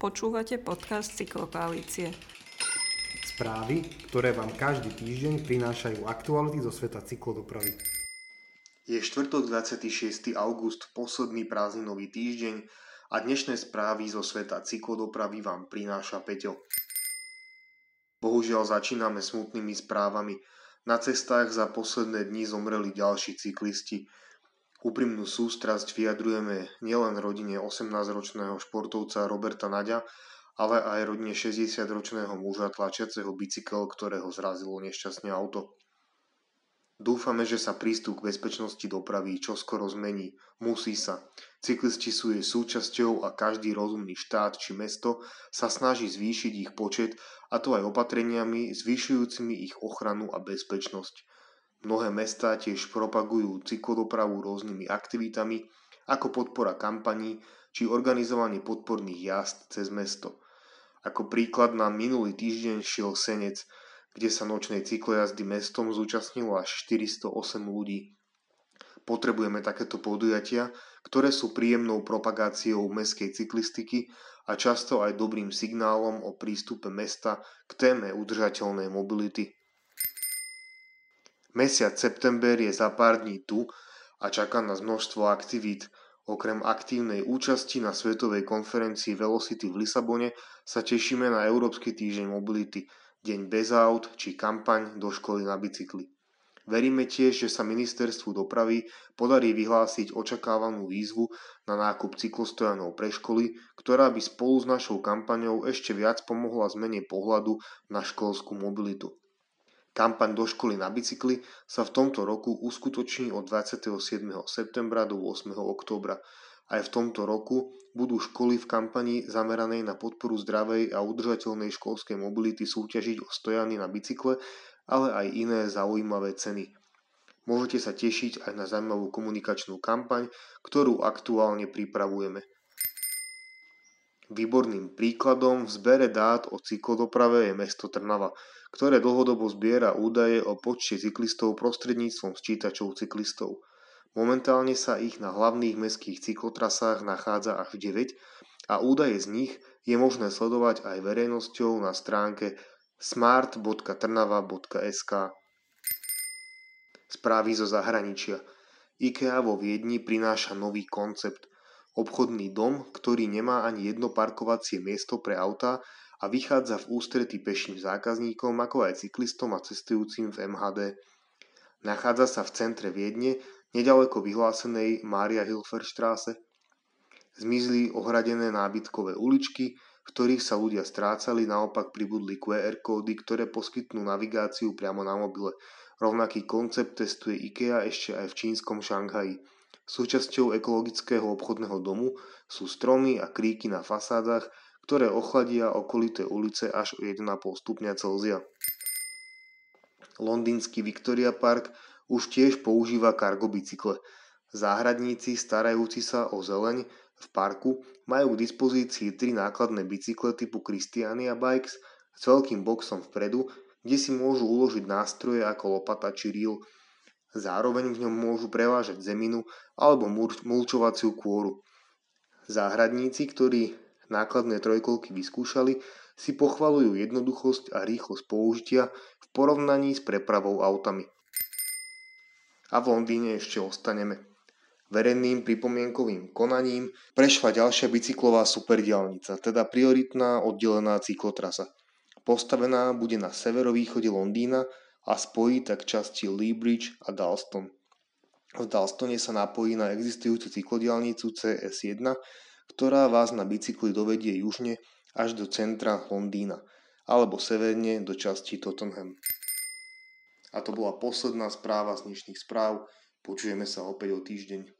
Počúvate podcast Cyklokoalície. Správy, ktoré vám každý týždeň prinášajú aktuality zo sveta cyklodopravy. Je štvrtok 26. august, posledný prázdninový týždeň a dnešné správy zo sveta cyklodopravy vám prináša Peťo. Bohužiaľ začíname smutnými správami. Na cestách za posledné dni zomreli ďalší cyklisti. Úprimnú sústrasť vyjadrujeme nielen rodine 18-ročného športovca Roberta Naďa, ale aj rodine 60-ročného muža tlačiaceho bicykel, ktorého zrazilo nešťastne auto. Dúfame, že sa prístup k bezpečnosti dopravy čoskoro zmení. Musí sa. Cyklisti sú jej súčasťou a každý rozumný štát či mesto sa snaží zvýšiť ich počet, a to aj opatreniami zvyšujúcimi ich ochranu a bezpečnosť. Mnohé mestá tiež propagujú cyklodopravu rôznymi aktivitami, ako podpora kampaní či organizovanie podporných jazd cez mesto. Ako príklad na minulý týždeň šiel Senec, kde sa nočnej cyklojazdy mestom zúčastnilo až 408 ľudí. Potrebujeme takéto podujatia, ktoré sú príjemnou propagáciou mestskej cyklistiky a často aj dobrým signálom o prístupe mesta k téme udržateľnej mobility. Mesiac september je za pár dní tu a čaká nás množstvo aktivít. Okrem aktívnej účasti na svetovej konferencii Velocity v Lisabone sa tešíme na Európsky týždeň mobility, deň bez aut či kampaň do školy na bicykli. Veríme tiež, že sa ministerstvu dopravy podarí vyhlásiť očakávanú výzvu na nákup cyklostojanov pre školy, ktorá by spolu s našou kampaňou ešte viac pomohla zmene pohľadu na školskú mobilitu. Kampaň do školy na bicykli sa v tomto roku uskutoční od 27. septembra do 8. októbra. Aj v tomto roku budú školy v kampani zameranej na podporu zdravej a udržateľnej školskej mobility súťažiť o stojany na bicykle, ale aj iné zaujímavé ceny. Môžete sa tešiť aj na zaujímavú komunikačnú kampaň, ktorú aktuálne pripravujeme. Výborným príkladom v zbere dát o cyklodoprave je mesto Trnava, ktoré dlhodobo zbiera údaje o počte cyklistov prostredníctvom sčítačov cyklistov. Momentálne sa ich na hlavných mestských cyklotrasách nachádza až 9 a údaje z nich je možné sledovať aj verejnosťou na stránke smart.trnava.sk Správy zo zahraničia. IKEA vo Viedni prináša nový koncept. Obchodný dom, ktorý nemá ani jedno parkovacie miesto pre auta a vychádza v ústretí peším zákazníkom, ako aj cyklistom a cestujúcim v MHD. Nachádza sa v centre Viedne, nedaleko vyhlásenej Mária Hilferstraße. Zmizli ohradené nábytkové uličky, v ktorých sa ľudia strácali, naopak pribudli QR kódy, ktoré poskytnú navigáciu priamo na mobile. Rovnaký koncept testuje IKEA ešte aj v čínskom Šanghaji. Súčasťou ekologického obchodného domu sú stromy a kríky na fasádach, ktoré ochladia okolité ulice až o 1,5 stupňa Celzia. Londýnsky Victoria Park už tiež používa cargo bicykle. Záhradníci starajúci sa o zeleň v parku majú k dispozícii tri nákladné bicykle typu Christiania Bikes s veľkým boxom vpredu, kde si môžu uložiť nástroje ako lopata či reel, Zároveň v ňom môžu prevážať zeminu alebo mulčovaciu kôru. Záhradníci, ktorí nákladné trojkolky vyskúšali, si pochvalujú jednoduchosť a rýchlosť použitia v porovnaní s prepravou autami. A v Londýne ešte ostaneme. Verejným pripomienkovým konaním prešla ďalšia bicyklová superdialnica, teda prioritná oddelená cyklotrasa. Postavená bude na severovýchode Londýna a spojí tak časti Leebridge a Dalston. V Dalstone sa napojí na existujúcu cyklodialnicu CS1, ktorá vás na bicykli dovedie južne až do centra Londýna alebo severne do časti Tottenham. A to bola posledná správa z dnešných správ. Počujeme sa opäť o týždeň.